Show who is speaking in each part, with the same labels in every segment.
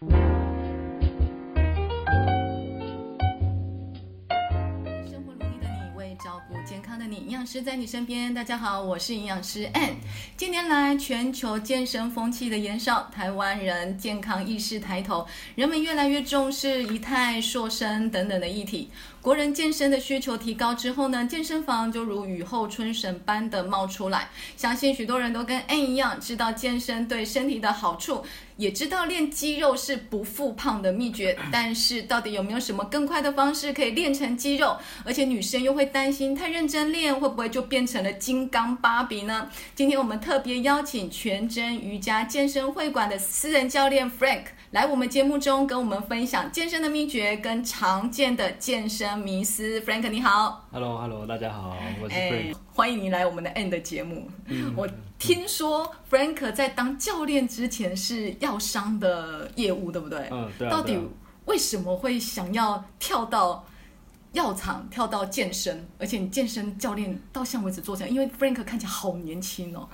Speaker 1: 生活努力的你，为照顾健康的你，营养师在你身边。大家好，我是营养师 Ann。近年来，全球健身风气的延烧，台湾人健康意识抬头，人们越来越重视仪态、瘦身等等的议题。国人健身的需求提高之后呢，健身房就如雨后春笋般的冒出来。相信许多人都跟 An 一样，知道健身对身体的好处，也知道练肌肉是不复胖的秘诀。但是，到底有没有什么更快的方式可以练成肌肉？而且女生又会担心太认真练，会不会就变成了金刚芭比呢？今天我们特别邀请全真瑜伽健身会馆的私人教练 Frank 来我们节目中跟我们分享健身的秘诀跟常见的健身迷思。Frank 你好。
Speaker 2: Hello，Hello，大家好，我是
Speaker 1: 哎
Speaker 2: Frank。
Speaker 1: 欢迎你来我们的 End 节目。
Speaker 2: 嗯
Speaker 1: 我听说 Frank 在当教练之前是药商的业务，对不对？
Speaker 2: 嗯，对啊，
Speaker 1: 到底为什么会想要跳到药厂，跳到健身？而且你健身教练到现在为止做成，因为 Frank 看起来好年轻哦。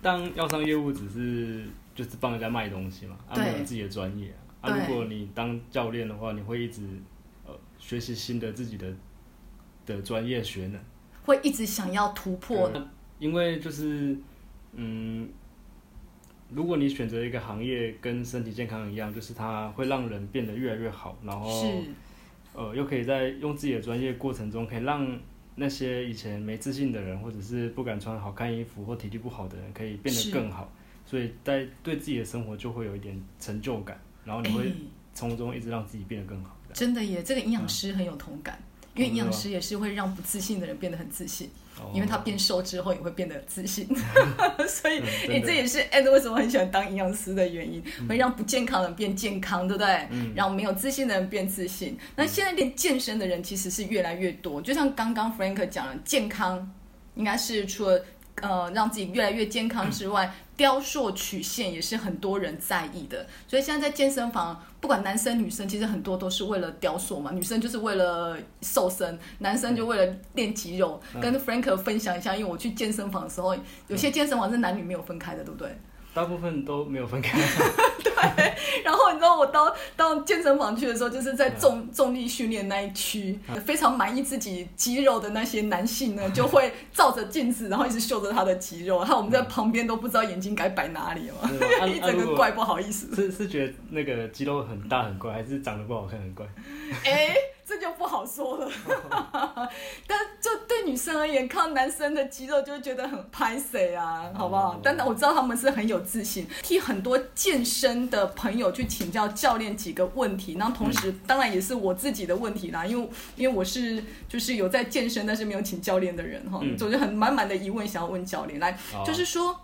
Speaker 2: 当药商业务只是就是帮人家卖东西嘛，啊，
Speaker 1: 对
Speaker 2: 没有自己的专业啊。啊，如果你当教练的话，你会一直呃学习新的自己的的专业学能，
Speaker 1: 会一直想要突破，
Speaker 2: 因为就是嗯，如果你选择一个行业跟身体健康一样，就是它会让人变得越来越好，然后
Speaker 1: 是
Speaker 2: 呃，又可以在用自己的专业过程中，可以让那些以前没自信的人，或者是不敢穿好看衣服或体力不好的人，可以变得更好。所以在对自己的生活就会有一点成就感，然后你
Speaker 1: 哎
Speaker 2: 会从中一直让自己变得更好。
Speaker 1: 真的耶，这个营养师很有同感，因为
Speaker 2: 哦
Speaker 1: 营养师也是会让不自信的人变得很自信。
Speaker 2: 哦。
Speaker 1: 因为他变瘦之后也会变得自信，所以
Speaker 2: 嗯
Speaker 1: 诶、这也是 Ed 为什么很喜欢当营养师的原因，
Speaker 2: 嗯。
Speaker 1: 会让不健康的人变健康，对不对？让没有自信的人变自信。那现在练健身的人其实是越来越多，就像刚刚 Frank 讲了，健康应该是除了呃让自己越来越健康之外，雕塑曲线也是很多人在意的。所以现在在健身房，不管男生女生，其实很多都是为了雕塑嘛，女生就是为了瘦身，男生就为了练肌肉。跟 Frank 分享一下，因为我去健身房的时候，有些健身房是男女没有分开的，对不对？
Speaker 2: 大部分都没有分开。
Speaker 1: 对然后你知道我到到健身房去的时候，就是在重重力训练那一区，非常满意自己肌肉的那些男性呢，就会照着镜子，然后一直秀着他的肌肉，然后我们在旁边都不知道眼睛该摆哪里嘛，
Speaker 2: 啊
Speaker 1: 一整个怪不好意思。
Speaker 2: 是是觉得那个肌肉很大很怪，还是长得不好看很怪？
Speaker 1: 哎，这就不好说了。但就对女生而言，看到男生的肌肉就会觉得很拍谁啊，好不好
Speaker 2: 哦？
Speaker 1: 但我知道他们是很有自信，替很多健身的朋友去请教教练几个问题，然后同时当然也是我自己的问题啦，因为因为我是就是有在健身但是没有请教练的人哈，总是很满满的疑问想要问教练。来，就是说，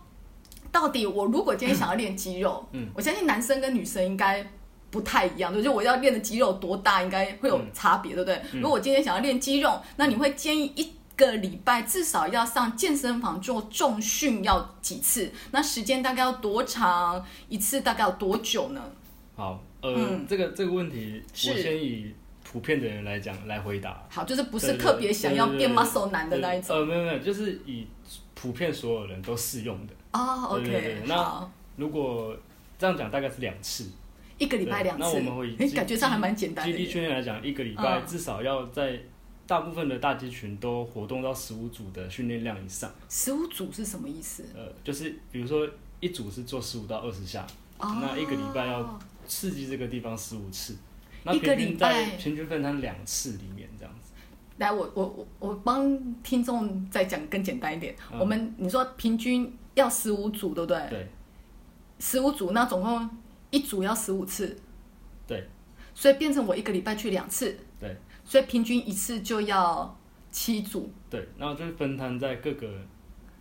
Speaker 1: 到底我如果今天想要练肌肉，
Speaker 2: 嗯
Speaker 1: 我相信男生跟女生应该不太一样，对，就我要练的肌肉多大，应该会有差别，对不对？如果我今天想要练肌肉，那你会建议一个礼拜至少要上健身房做重训要几次？那时间大概要多长？一次大概要多久呢？
Speaker 2: 好，呃，
Speaker 1: 嗯
Speaker 2: 这个这个问题，我先以普遍的人来讲来回答。
Speaker 1: 好，就是不是特别想要变 muscle 男的那一种
Speaker 2: 呃，没有没有，就是以普遍所有人都适用的。
Speaker 1: 哦。OK，
Speaker 2: 对那，如果这样讲，大概是两次。
Speaker 1: 一个礼拜两次
Speaker 2: 那我们会
Speaker 1: 感觉上还蛮简单的
Speaker 2: 基地
Speaker 1: 耶。
Speaker 2: 训练来讲，一个礼拜
Speaker 1: 嗯
Speaker 2: 至少要在大部分的大肌群都活动到十五组的训练量以上。
Speaker 1: 十五组是什么意思？
Speaker 2: 呃，就是比如说一组是做十五到二十下，
Speaker 1: 哦
Speaker 2: 那一个礼拜要刺激这个地方十五次。那
Speaker 1: 一个
Speaker 2: 平均
Speaker 1: 礼拜
Speaker 2: 在平均分摊两次里面这样子。
Speaker 1: 来，我我我我帮听众再讲更简单一点。
Speaker 2: 嗯
Speaker 1: 我们你说平均要十五组，对不对？
Speaker 2: 对
Speaker 1: 十五组，那总共一组要十五次，
Speaker 2: 对。
Speaker 1: 所以变成我一个礼拜去两次，
Speaker 2: 对。
Speaker 1: 所以平均一次就要七组。
Speaker 2: 对，然后就是分摊在各个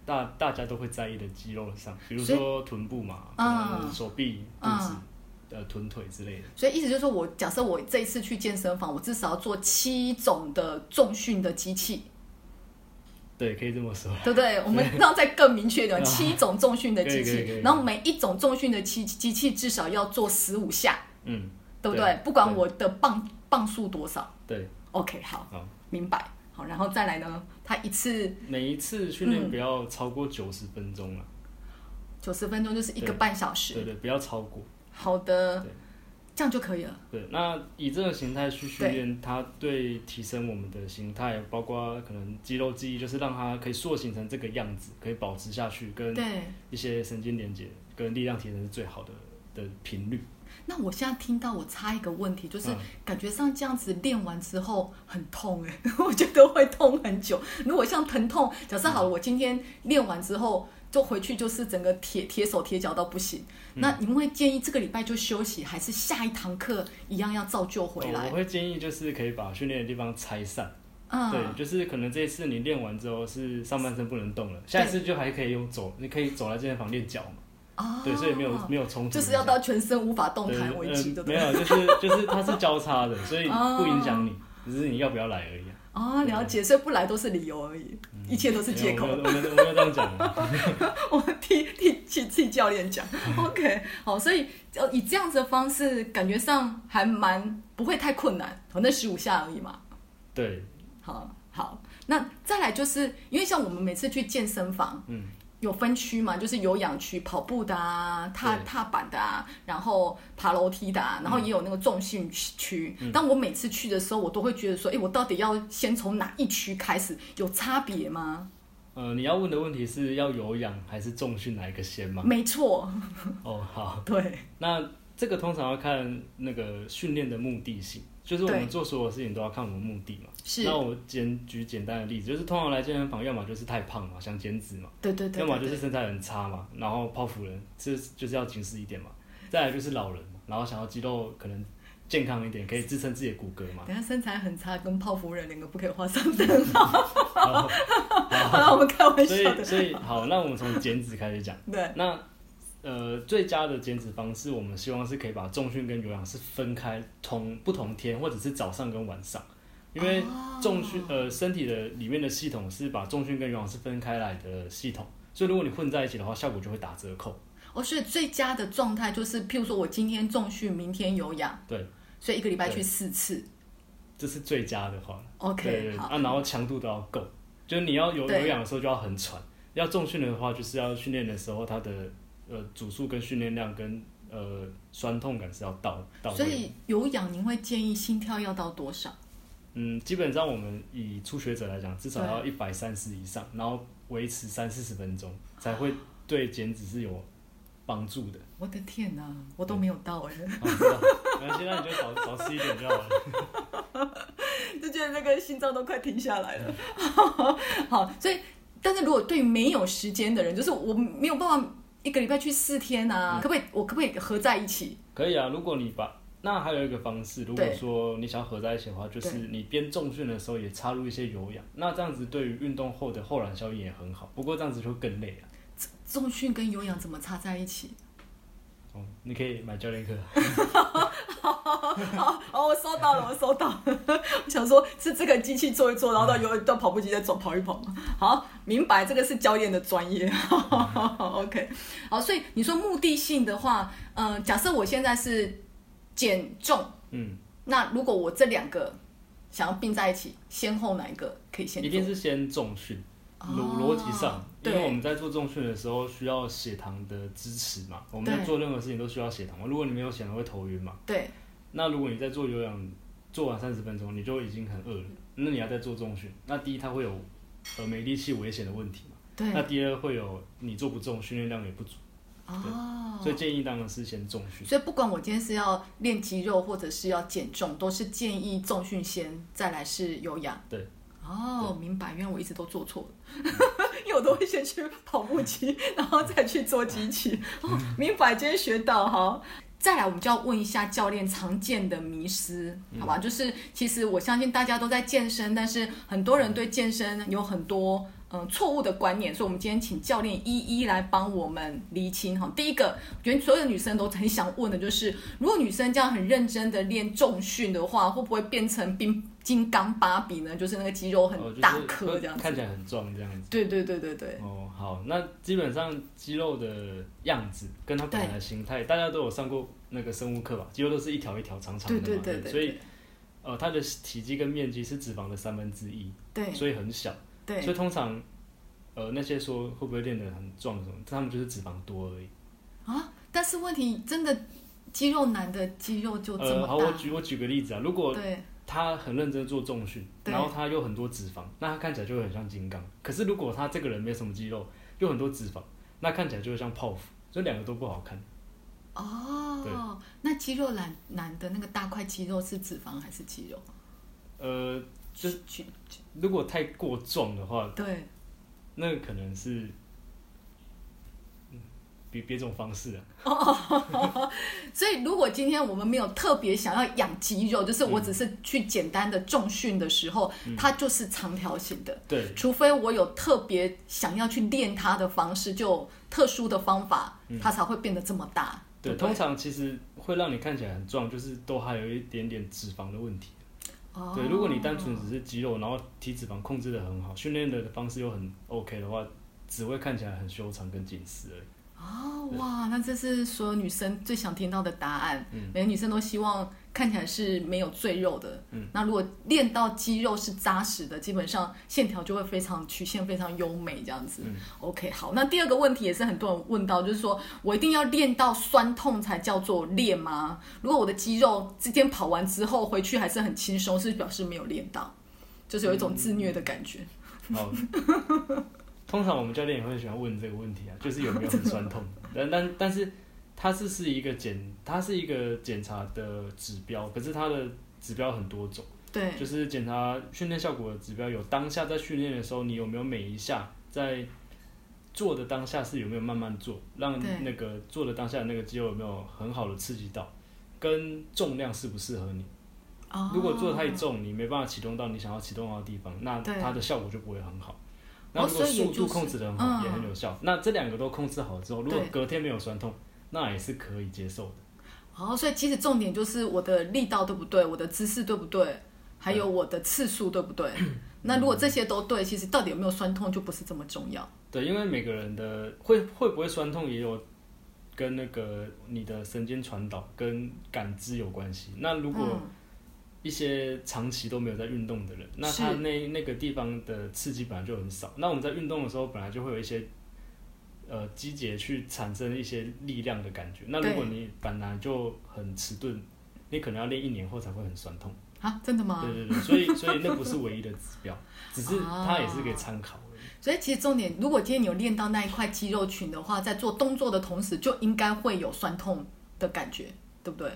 Speaker 2: 大大家都会在意的肌肉上，比如说臀部嘛，
Speaker 1: 嗯
Speaker 2: 手臂、肚
Speaker 1: 嗯
Speaker 2: 子、呃臀腿之类的。
Speaker 1: 所以意思就是说我假设我这一次去健身房，我至少要做七种的重训的机器，
Speaker 2: 对，可以这么说。
Speaker 1: 对不对？我们让再更明确一点，七种重训的机器，然后每一种重训的机机器至少要做十五下，
Speaker 2: 嗯，
Speaker 1: 对不对？不管我的磅磅数多少
Speaker 2: 对
Speaker 1: ，，OK，好，
Speaker 2: 好，
Speaker 1: 明白。好，然后再来呢，他一次
Speaker 2: 每一次训
Speaker 1: 嗯
Speaker 2: 练不要超过九十分钟了。
Speaker 1: 九十分钟就是一个半小时。
Speaker 2: 对对，不要超过。
Speaker 1: 好的
Speaker 2: 对，
Speaker 1: 这样就可以了。
Speaker 2: 对，那以这个形态去训练，它对提升我们的形态，包括可能肌肉记忆，就是让它可以塑形成这个样子，可以保持下去，跟
Speaker 1: 对，
Speaker 2: 一些神经连接跟力量提升是最好的的频率。
Speaker 1: 那我现在听到，我插一个问题，就是
Speaker 2: 嗯
Speaker 1: 感觉上这样子练完之后很痛哎、我觉得会痛很久。如果像疼痛，假设好了，我今天练完之后就回去就是整个铁铁手铁脚到不行，
Speaker 2: 嗯。
Speaker 1: 那你们会建议这个礼拜就休息，还是下一堂课一样要照旧回来？
Speaker 2: 哦我会建议就是可以把训练的地方拆散，
Speaker 1: 嗯，
Speaker 2: 对，就是可能这一次你练完之后是上半身不能动了，下一次就还可以用走，你可以走来健身房练脚嘛，
Speaker 1: 哦，
Speaker 2: 对，所以没有没有冲突，
Speaker 1: 就是要到全身无法动弹为止，对不对？
Speaker 2: 呃没有，就是就是它是交叉的，所以不影响你，只是你要不要来而已啊。
Speaker 1: 哦，了解，所以不来都是理由而已，一切都是借口。
Speaker 2: 我们我们要这样讲啊，
Speaker 1: 我替替替替教练讲，OK，好，所以呃以这样子的方式，感觉上还蛮不会太困难，哦，那十五下而已嘛。
Speaker 2: 对，
Speaker 1: 好，好，那再来就是因为像我们每次去健身房，
Speaker 2: 嗯，
Speaker 1: 有分区嘛，就是有氧区、跑步的啊、踏踏板的啊，然后爬楼梯的啊，然后也有那个重训区。但我每次去的时候，我都会觉得说，哎，我到底要先从哪一区开始？有差别吗？
Speaker 2: 呃，你要问的问题是要有氧还是重训哪一个先吗？
Speaker 1: 没错，
Speaker 2: 哦，好，
Speaker 1: 对，
Speaker 2: 那这个通常要看那个训练的目的性，就是我
Speaker 1: 对
Speaker 2: 们做所有事情都要看我们目的嘛。
Speaker 1: 是，
Speaker 2: 那我简举简单的例子，就是通常来健身房，要么就是太胖嘛，想减脂嘛，
Speaker 1: 对对对
Speaker 2: 要么就是身材很差嘛，然后泡芙人，这就是要紧实一点嘛。再来就是老人嘛，然后想要肌肉可能健康一点，可以支撑自己的骨骼嘛。
Speaker 1: 等一下身材很差，跟泡芙人两个不可以画上等号。
Speaker 2: 好，
Speaker 1: 好了，我们开玩笑的。
Speaker 2: 以所以好，那我们从减脂开始讲。
Speaker 1: 对，
Speaker 2: 那呃，最佳的减脂方式，我们希望是可以把重训跟有氧是分开同不同天，或者是早上跟晚上，因为重训呃身体的里面的系统是把重训跟有氧是分开来的系统，所以如果你混在一起的话，效果就会打折扣。
Speaker 1: 哦，所以最佳的状态就是，譬如说我今天重训，明天有氧，
Speaker 2: 对，
Speaker 1: 所以一个礼拜去四次。
Speaker 2: 这是最佳的话。对
Speaker 1: OK，好，
Speaker 2: 对啊，然后强度都要够，就是你要有有氧的时候就要很喘，要重训的话，就是要训练的时候它的呃组数跟训练量跟呃酸痛感是要到到位。
Speaker 1: 所以有氧您会建议心跳要到多少？
Speaker 2: 嗯，基本上我们以初学者来讲，至少要一百三十以上，然后维持三四十分钟，才会 对减脂是有帮助的。
Speaker 1: 我的天哪，我都没有到哎，
Speaker 2: 啊，知道没关系，那你就少少吃一点就好了。
Speaker 1: 就觉得那个心脏都快停下来了。好，所以但是如果对没有时间的人，就是我没有办法一个礼拜去四天啊，可不可以？我可不可以合在一起？
Speaker 2: 可以啊，如果你把那还有一个方式，如果
Speaker 1: 对
Speaker 2: 说你想要合在一起的话，就是你边重训的时候也插入一些有氧，那这样子对于运动后的后燃效应也很好。不过这样子就更累啊。
Speaker 1: 重训跟有氧怎么插在一起？
Speaker 2: 哦，你可以买教练课。
Speaker 1: 哦，我收到了，我收到了。我想说，是这个机器做一做，然后到有到跑步机再走跑一跑嘛。好，明白，这个是教练的专业。OK，好，所以你说目的性的话，嗯、假设我现在是减重，
Speaker 2: 嗯，
Speaker 1: 那如果我这两个想要并在一起，先后哪一个可以先？
Speaker 2: 一定是先重训。逻
Speaker 1: 哦
Speaker 2: 逻辑上，因为我们在做重训的时候需要血糖的支持嘛，我们在做任何事情都需要血糖嘛。如果你没有血糖会头晕嘛，
Speaker 1: 对
Speaker 2: 那如果你在做有氧做完三十分钟，你就已经很饿了，那你要再做重训，那第一它会有呃没力气危险的问题嘛，
Speaker 1: 对那
Speaker 2: 第二会有你做不重，训练量也不足，
Speaker 1: 哦，
Speaker 2: 所以建议当然是先重训。
Speaker 1: 所以不管我今天是要练肌肉或者是要减重，都是建议重训先，再来是有氧。
Speaker 2: 对。
Speaker 1: 哦，明白，原来我一直都做错了，因为我都会先去跑步机，然后再去做机器。哦，明白，今天学到哈。再来，我们就要问一下教练常见的迷失，好吧？就是其实我相信大家都在健身，但是很多人对健身有很多嗯错误的观念，所以我们今天请教练一一来帮我们厘清哈。第一个，我觉得所有的女生都很想问的就是，如果女生这样很认真的练重训的话，会不会变成冰金刚芭比呢？就是那个肌肉
Speaker 2: 哦
Speaker 1: 很大颗这样子。
Speaker 2: 看起来很壮这样子。
Speaker 1: 对对对对对，
Speaker 2: 哦，好，那基本上肌肉的样子跟它本来的形态，大家都有上过那个生物课吧？肌肉都是一条一条长长的嘛，
Speaker 1: 对对对对，
Speaker 2: 所以呃，它的体积跟面积是脂肪的三分之一，
Speaker 1: 对
Speaker 2: 所以很小。
Speaker 1: 对
Speaker 2: 所以通常呃那些说会不会练得很壮什么，他们就是脂肪多而已。
Speaker 1: 啊，但是问题真的肌肉男的肌肉就这
Speaker 2: 呃，
Speaker 1: 么
Speaker 2: 好，我
Speaker 1: 大，
Speaker 2: 举我举个例子啊，如果
Speaker 1: 对
Speaker 2: 他很认真做重训，然后他又很多脂肪，那他看起来就会很像金刚。可是如果他这个人没什么肌肉，又很多脂肪，那看起来就会像泡芙，所以两个都不好看。
Speaker 1: 哦，那肌肉男男的那个大块肌肉是脂肪还是肌肉？
Speaker 2: 呃，就是
Speaker 1: 去
Speaker 2: 如果太过壮的话，
Speaker 1: 对，
Speaker 2: 那可能是，嗯，别别种方式啊。
Speaker 1: 所以如果今天我们没有特别想要养肌肉，就是我只是去简单的重训的时候，
Speaker 2: 嗯
Speaker 1: 它就是长条形的。
Speaker 2: 对，
Speaker 1: 除非我有特别想要去练它的方式，就特殊的方法，它才会变得这么大。
Speaker 2: 嗯对，
Speaker 1: 不
Speaker 2: 通常其实会让你看起来很壮，就是都还有一点点脂肪的问题。
Speaker 1: 哦
Speaker 2: 对，如果你单纯只是肌肉，然后体脂肪控制的很好，训练的方式又很 OK 的话，只会看起来很修长跟紧实而已。
Speaker 1: 哦哇，那这是所有女生最想听到的答案。
Speaker 2: 嗯
Speaker 1: 每个女生都希望看起来是没有赘肉的。
Speaker 2: 嗯
Speaker 1: 那如果练到肌肉是扎实的，基本上线条就会非常曲线非常优美这样子。
Speaker 2: 嗯
Speaker 1: OK，好，那第二个问题也是很多人问到，就是说我一定要练到酸痛才叫做练吗？如果我的肌肉今天跑完之后回去还是很轻松，是表示没有练到，就是有一种自虐的感觉。
Speaker 2: 好，通常我们教练也会喜欢问这个问题啊，就是有没有很酸痛？但但但是它是是一个检，它是一个检查的指标，可是它的指标很多种，
Speaker 1: 对，
Speaker 2: 就是检查训练效果的指标有当下在训练的时候，你有没有每一下在做的当下是有没有慢慢做，让那个做的当下的那个肌肉有没有很好的刺激到，跟重量适不适合你。
Speaker 1: 哦
Speaker 2: 如果做的太重，你没办法启动到你想要启动到的地方，那它的效果就不会很好。
Speaker 1: 哦
Speaker 2: 那如果速度控制的很好，
Speaker 1: 嗯
Speaker 2: 也很有效。那这两个都控制好之后，如果隔天没有酸痛，那也是可以接受的。
Speaker 1: 哦，所以其实重点就是我的力道对不对，我的姿势对不对，还有我的次数对不对？那如果这些都对，其实到底有没有酸痛就不是这么重要。
Speaker 2: 对，因为每个人的会会不会酸痛也有跟那个你的神经传导跟感知有关系。那如果
Speaker 1: 嗯
Speaker 2: 一些长期都没有在运动的人，那他那那个地方的刺激本来就很少。那我们在运动的时候，本来就会有一些呃肌节去产生一些力量的感觉。那如果你本来就很迟钝，你可能要练一年后才会很酸痛。
Speaker 1: 啊，真的吗？
Speaker 2: 对对对，所以所以那不是唯一的指标，只是
Speaker 1: 哦
Speaker 2: 它也是可以参考。
Speaker 1: 所以其实重点，如果今天你有练到那一块肌肉群的话，在做动作的同时，就应该会有酸痛的感觉，对不对？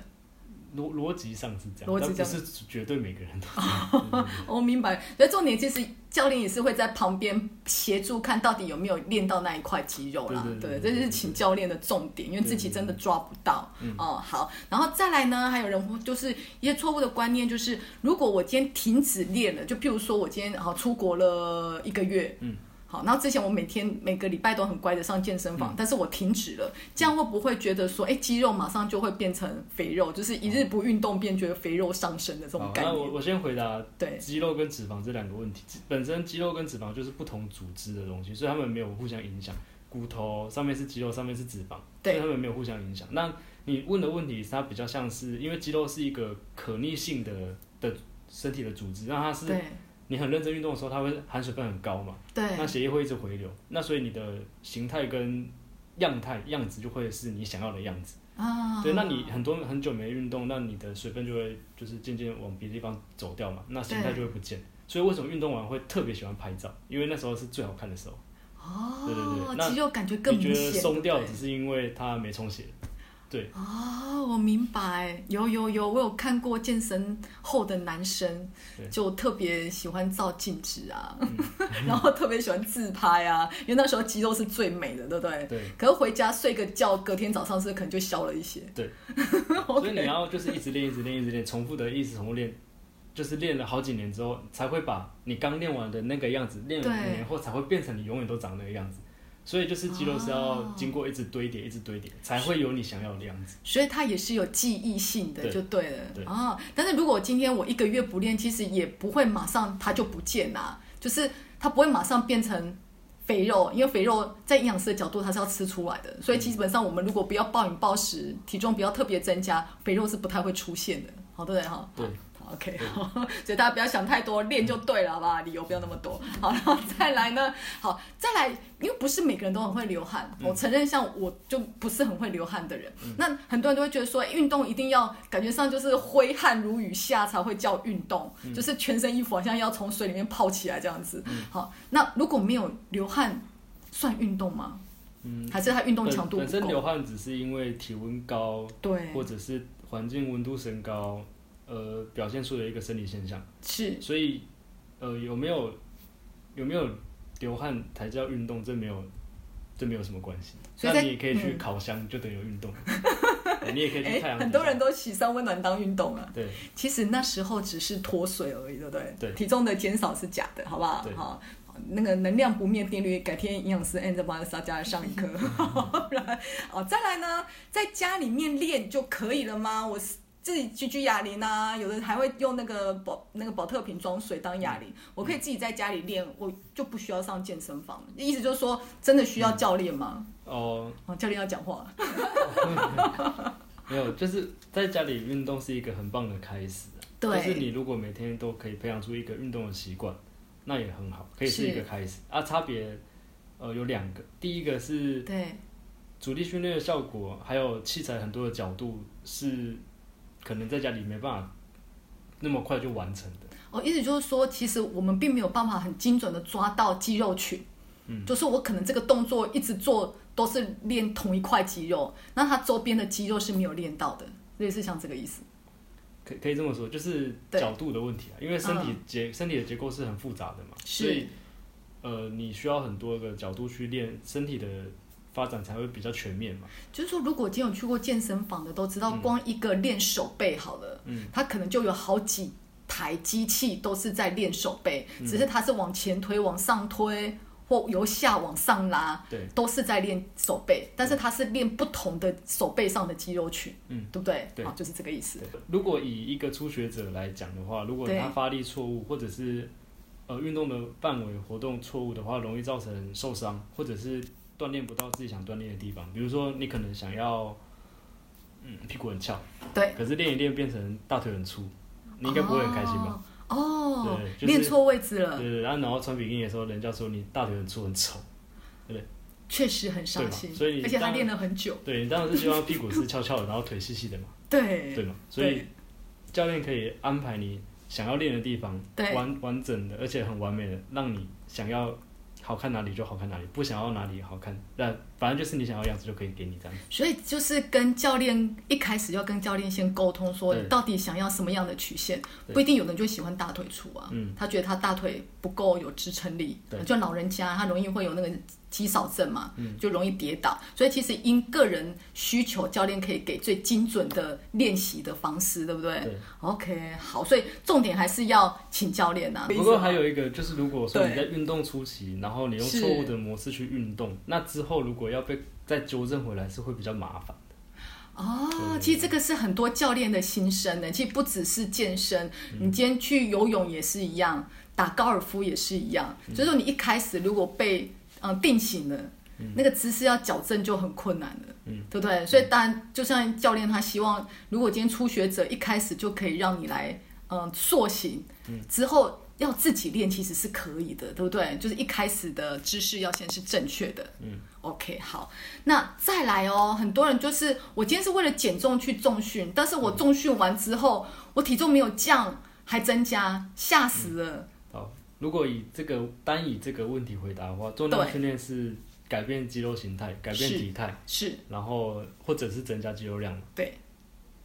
Speaker 2: 逻逻辑上是这样，
Speaker 1: 逻辑上
Speaker 2: 但不是绝对每个人都这样。对对对
Speaker 1: 我、明白。所以重点其实教练也是会在旁边协助看到底有没有练到那一块肌肉啦。
Speaker 2: 对
Speaker 1: 这就是请教练的重点，因为自己真的抓不到。
Speaker 2: 嗯
Speaker 1: 哦，好，然后再来呢，还有人会就是一些错误的观念，就是如果我今天停止练了，就譬如说我今天啊出国了一个月，
Speaker 2: 嗯。
Speaker 1: 好，然后之前我每天每个礼拜都很乖的上健身房，但是我停止了，这样会不会觉得说，哎，肌肉马上就会变成肥肉，就是一日不运动便觉得肥肉上升的这种
Speaker 2: 好，
Speaker 1: 概念？
Speaker 2: 那我我先回答
Speaker 1: 对，
Speaker 2: 肌肉跟脂肪这两个问题。本身肌肉跟脂肪就是不同组织的东西，所以它们没有互相影响。骨头上面是肌肉，上面是脂肪，
Speaker 1: 对
Speaker 2: 所以它们没有互相影响。那你问的问题，它比较像是因为肌肉是一个可逆性的的身体的组织，那它是
Speaker 1: 对
Speaker 2: 你很认真运动的时候，它会含水分很高嘛，
Speaker 1: 对
Speaker 2: 那血液会一直回流，那所以你的形态跟样态样子就会是你想要的样子。
Speaker 1: 啊，
Speaker 2: 对，那你很多很久没运动，那你的水分就会就是渐渐往别的地方走掉嘛，那形态就会不见。所以为什么运动完会特别喜欢拍照？因为那时候是最好看的时候。
Speaker 1: 哦，
Speaker 2: 对对对那
Speaker 1: 肌肉感觉更
Speaker 2: 你觉，得松掉只是因为它没充血。对，
Speaker 1: 哦，我明白，有有有，我有看过健身后的男生
Speaker 2: 对，
Speaker 1: 就特别喜欢照镜子啊，然后特别喜欢自拍啊，因为那时候肌肉是最美的，对不对？
Speaker 2: 对，
Speaker 1: 可是回家睡个觉，隔天早上是可能就消了一些。
Speaker 2: 对。所以你要就是一直练，一直练，一直练，重复的一直重复练，就是练了好几年之后，才会把你刚练完的那个样子，练了五年后才会变成你永远都长那个样子。所以就是肌肉是要经过一直堆叠，一直堆叠，才会有你想要的样子。
Speaker 1: 所以它也是有记忆性的，就对了。
Speaker 2: 对
Speaker 1: 啊，但是如果今天我一个月不练，其实也不会马上它就不见啦，就是它不会马上变成肥肉，因为肥肉在营养师的角度它是要吃出来的，所以基本上我们如果不要暴饮暴食，体重不要特别增加，肥肉是不太会出现的，好对不对哈？
Speaker 2: 对，
Speaker 1: OK，所以大家不要想太多，练就对了，好不好？理由不要那么多。好，然后再来呢？好，再来，因为不是每个人都很会流汗，我承认，像我就不是很会流汗的人。那很多人都会觉得说，运动一定要感觉上就是挥汗如雨下才会叫运动，就是全身衣服好像要从水里面泡起来这样子。好，那如果没有流汗，算运动吗？嗯，还是他运动强度
Speaker 2: 本身流汗只是因为体温高，
Speaker 1: 对，
Speaker 2: 或者是环境温度升高。呃，表现出的一个生理现象
Speaker 1: 是，
Speaker 2: 所以，呃，有没有有没有流汗才叫运动？这没有，这没有什么关系。那你也可以去烤箱，就等于运动。你也可以去 太阳。
Speaker 1: 很多人都喜上温暖当运动啊。
Speaker 2: 对。
Speaker 1: 其实那时候只是脱水而已，对不对？
Speaker 2: 对。
Speaker 1: 体重的减少是假的，好不好？好，那个能量不灭定律，改天营养师 a n 再帮大家上一课。哦，再来呢，在家里面练就可以了吗？我是。自己举举哑铃啊，有的还会用那个保那个保特瓶装水当哑铃。我可以自己在家里练，我就不需要上健身房。意思就是说，真的需要教练吗？哦，教练要讲话。
Speaker 2: 没有，就是在家里运动是一个很棒的开始。
Speaker 1: 对。
Speaker 2: 就是你如果每天都可以培养出一个运动的习惯，那也很好，可以是一个开始。啊，差别呃有两个，第一个是
Speaker 1: 对
Speaker 2: 主力训练的效果，还有器材很多的角度是。可能在家里没办法那么快就完成的。
Speaker 1: 哦，意思就是说，其实我们并没有办法很精准的抓到肌肉群。嗯，就是我可能这个动作一直做都是练同一块肌肉，那它周边的肌肉是没有练到的，类似像这个意思。
Speaker 2: 可可以这么说，就是角度的问题啊，因为身体结身体的结构是很复杂的嘛，所以呃，你需要很多个角度去练身体的。发展才会比较全面嘛。
Speaker 1: 就是说，如果今天有去过健身房的，都知道，光一个练手背好了，嗯，他可能就有好几台机器都是在练手背，只是他是往前推、往上推，或由下往上拉，
Speaker 2: 对，
Speaker 1: 都是在练手背，但是它是练不同的手背上的肌肉群，嗯，对不对？
Speaker 2: 对，
Speaker 1: 就是这个意思。
Speaker 2: 如果以一个初学者来讲的话，如果他发力错误，或者是呃运动的范围活动错误的话，容易造成受伤，或者是。锻炼不到自己想锻炼的地方，比如说你可能想要，嗯，屁股很翘，
Speaker 1: 对，
Speaker 2: 可是练一练变成大腿很粗，你应该不会很开心吧？
Speaker 1: 哦，对，练错位置了。
Speaker 2: 对对，然后然后穿比基尼的时候，人家说你大腿很粗很丑，对不对？
Speaker 1: 确实很伤心，
Speaker 2: 所以
Speaker 1: 而且他练了很久。
Speaker 2: 对你当然是希望屁股是翘翘的，然后腿细细的嘛。
Speaker 1: 对，
Speaker 2: 对嘛，所以教练可以安排你想要练的地方，完完整的，而且很完美的，让你想要。好看哪里就好看哪里，不想要哪里好看，那反正就是你想要样子就可以给你这样。
Speaker 1: 所以就是跟教练一开始要跟教练先沟通，说你到底想要什么样的曲线，不一定有人就喜欢大腿粗啊，他觉得他大腿不够有支撑力，就老人家他容易会有那个。肌少症嘛，就容易跌倒，所以其实因个人需求，教练可以给最精准的练习的方式，对不对？
Speaker 2: 对。
Speaker 1: OK，好，所以重点还是要请教练呐。
Speaker 2: 不过还有一个就是，如果说你在运动初期，然后你用错误的模式去运动，那之后如果要被再纠正回来，是会比较麻烦的。
Speaker 1: 哦，其实这个是很多教练的心声呢。其实不只是健身，你今天去游泳也是一样，打高尔夫也是一样。所以说，你一开始如果被嗯，定型了，那个姿势要矫正就很困难了，嗯，对不对？所以当然，就像教练他希望，如果今天初学者一开始就可以让你来，嗯，塑形，嗯，之后要自己练其实是可以的，对不对？就是一开始的姿势要先是正确的，嗯，OK，好，那再来哦，很多人就是我今天是为了减重去重训，但是我重训完之后，我体重没有降，还增加，吓死了。
Speaker 2: 如果以这个单以这个问题回答的话，重量训练是改变肌肉形态、改变体态，
Speaker 1: 是，
Speaker 2: 然后或者是增加肌肉量，
Speaker 1: 对，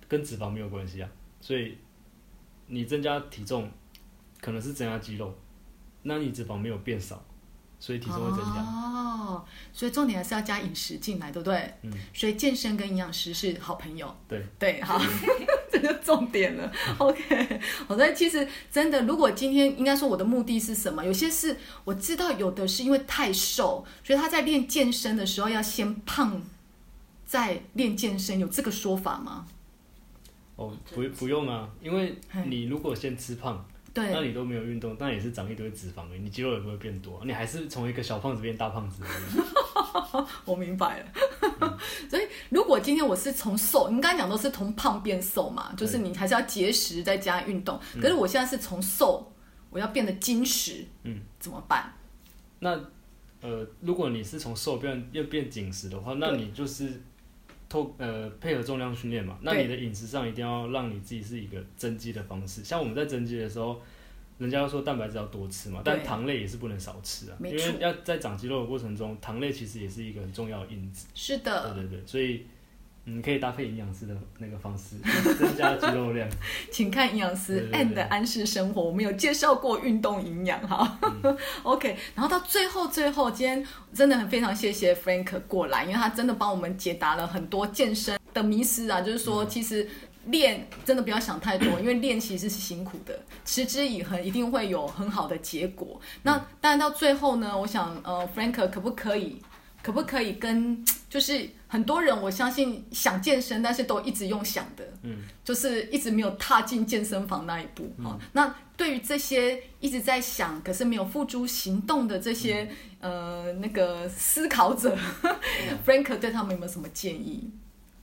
Speaker 2: 跟脂肪没有关系啊。所以你增加体重可能是增加肌肉，那你脂肪没有变少，所以体重会增加。
Speaker 1: 哦，所以重点还是要加饮食进来，对不对？嗯。所以健身跟营养师是好朋友。
Speaker 2: 对
Speaker 1: 对，好。这就重点了，OK。我说其实真的，如果今天应该说我的目的是什么？有些是我知道，有的是因为太瘦，所以他在练健身的时候要先胖，再练健身，有这个说法吗？
Speaker 2: 哦，不不用啊，因为你如果先吃胖，
Speaker 1: 对，
Speaker 2: 那你都没有运动，那也是长一堆脂肪你肌肉也不会变多，你还是从一个小胖子变大胖子。
Speaker 1: 我明白了，所以如果今天我是从瘦，你刚才讲都是从胖变瘦嘛，就是你还是要节食再加运动。可是我现在是从瘦，我要变得精实，
Speaker 2: 嗯，
Speaker 1: 怎么办？
Speaker 2: 那呃，如果你是从瘦变又变紧实的话，那你就是透呃配合重量训练嘛。那你的饮食上一定要让你自己是一个增肌的方式。像我们在增肌的时候，人家说蛋白质要多吃嘛，但
Speaker 1: 对
Speaker 2: 糖类也是不能少吃啊，因为要在长肌肉的过程中，糖类其实也是一个很重要的因子。
Speaker 1: 是的，
Speaker 2: 对对对，所以你可以搭配营养师的那个方式，增加肌肉量。
Speaker 1: 请看营养师 and 的安适生活，我们有介绍过运动营养哈。OK，然后到最后最后，今天真的很非常谢谢 Frank 过来，因为他真的帮我们解答了很多健身的迷思啊，就是说其实。练真的不要想太多，因为练其实是辛苦的，持之以恒一定会有很好的结果。那当然到最后呢，我想呃，Frank 可不可以，可不可以跟就是很多人，我相信想健身，但是都一直用想的，
Speaker 2: 嗯，
Speaker 1: 就是一直没有踏进健身房那一步啊、那对于这些一直在想，可是没有付诸行动的这些、呃那个思考者，Frank 对他们有没有什么建议？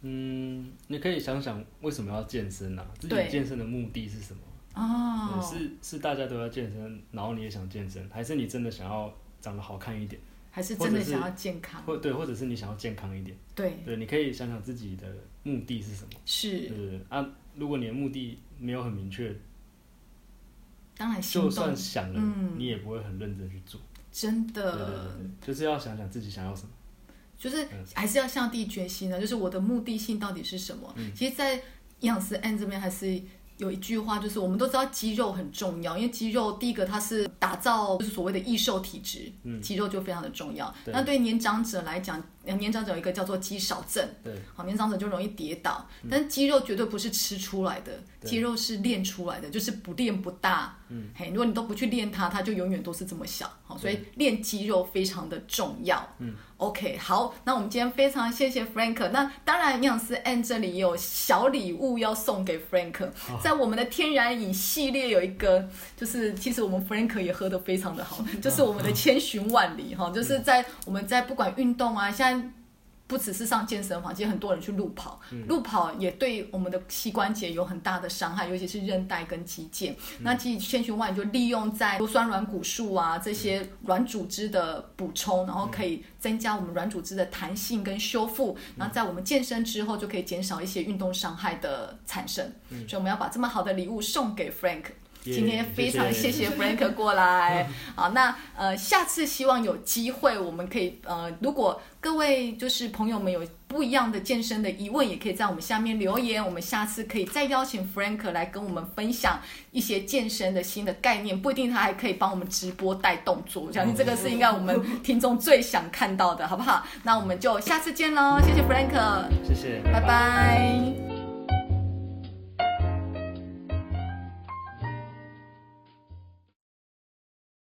Speaker 2: 嗯，你可以想想为什么要健身啊？自己
Speaker 1: 对
Speaker 2: 健身的目的是什么？
Speaker 1: 哦，
Speaker 2: 是是大家都要健身，然后你也想健身，还是你真的想要长得好看一点，
Speaker 1: 还是真的想要健康？
Speaker 2: 或对，或者是你想要健康一点？
Speaker 1: 对，
Speaker 2: 对，你可以想想自己的目的是什么？对
Speaker 1: 是，
Speaker 2: 对对啊，如果你的目的没有很明确，
Speaker 1: 当然行
Speaker 2: 就
Speaker 1: 动
Speaker 2: 算想了，
Speaker 1: 嗯
Speaker 2: 你也不会很认真去做。
Speaker 1: 真
Speaker 2: 对对对
Speaker 1: 的
Speaker 2: 对，就是要想想自己想要什么。
Speaker 1: 就是
Speaker 2: 嗯
Speaker 1: 还是要下定决心呢，就是我的目的性到底是什么？
Speaker 2: 嗯
Speaker 1: 其实，在营养师 N 这边还是有一句话，就是我们都知道肌肉很重要，因为肌肉第一个它是打造就是所谓的易瘦体质，
Speaker 2: 嗯
Speaker 1: 肌肉就非常的重要。那对年长者来讲，呃年长者有一个叫做肌少症，
Speaker 2: 对，
Speaker 1: 好，年长者就容易跌倒，但是肌肉绝对不是吃出来的，
Speaker 2: 对
Speaker 1: 肌肉是练出来的，就是不练不大。
Speaker 2: 嗯，
Speaker 1: 嘿，如果你都不去练它，它就永远都是这么小。好，所以练肌肉非常的重要。
Speaker 2: 嗯
Speaker 1: ，OK，好，那我们今天非常谢谢 Frank。那当然，营养师 a n 这里也有小礼物要送给 Frank，在我们的天然饮系列有一个，就是其实我们 Frank 也喝得非常的好，就是我们的千寻万里哈，就是在我们在不管运动啊，现在。不只是上健身房，其实很多人去路跑，路跑也对我们的膝关节有很大的伤害，尤其是韧带跟肌腱。那其实千寻万里就利用在多酸软骨素啊这些软组织的补充，然后可以增加我们软组织的弹性跟修复，然后在我们健身之后就可以减少一些运动伤害的产生。所以我们要把这么好的礼物送给 Frank。
Speaker 2: 耶
Speaker 1: 今天非常谢
Speaker 2: 谢。
Speaker 1: 谢 Frank 过来，好，那呃下次希望有机会我们可以呃，如果各位就是朋友们有不一样的健身的疑问，也可以在我们下面留言，我们下次可以再邀请 Frank 来跟我们分享一些健身的新的概念，不一定他还可以帮我们直播带动作，我相信这个是应该我们听众最想看到的，好不好？那我们就下次见喽，谢谢 Frank，
Speaker 2: 谢谢，
Speaker 1: 拜拜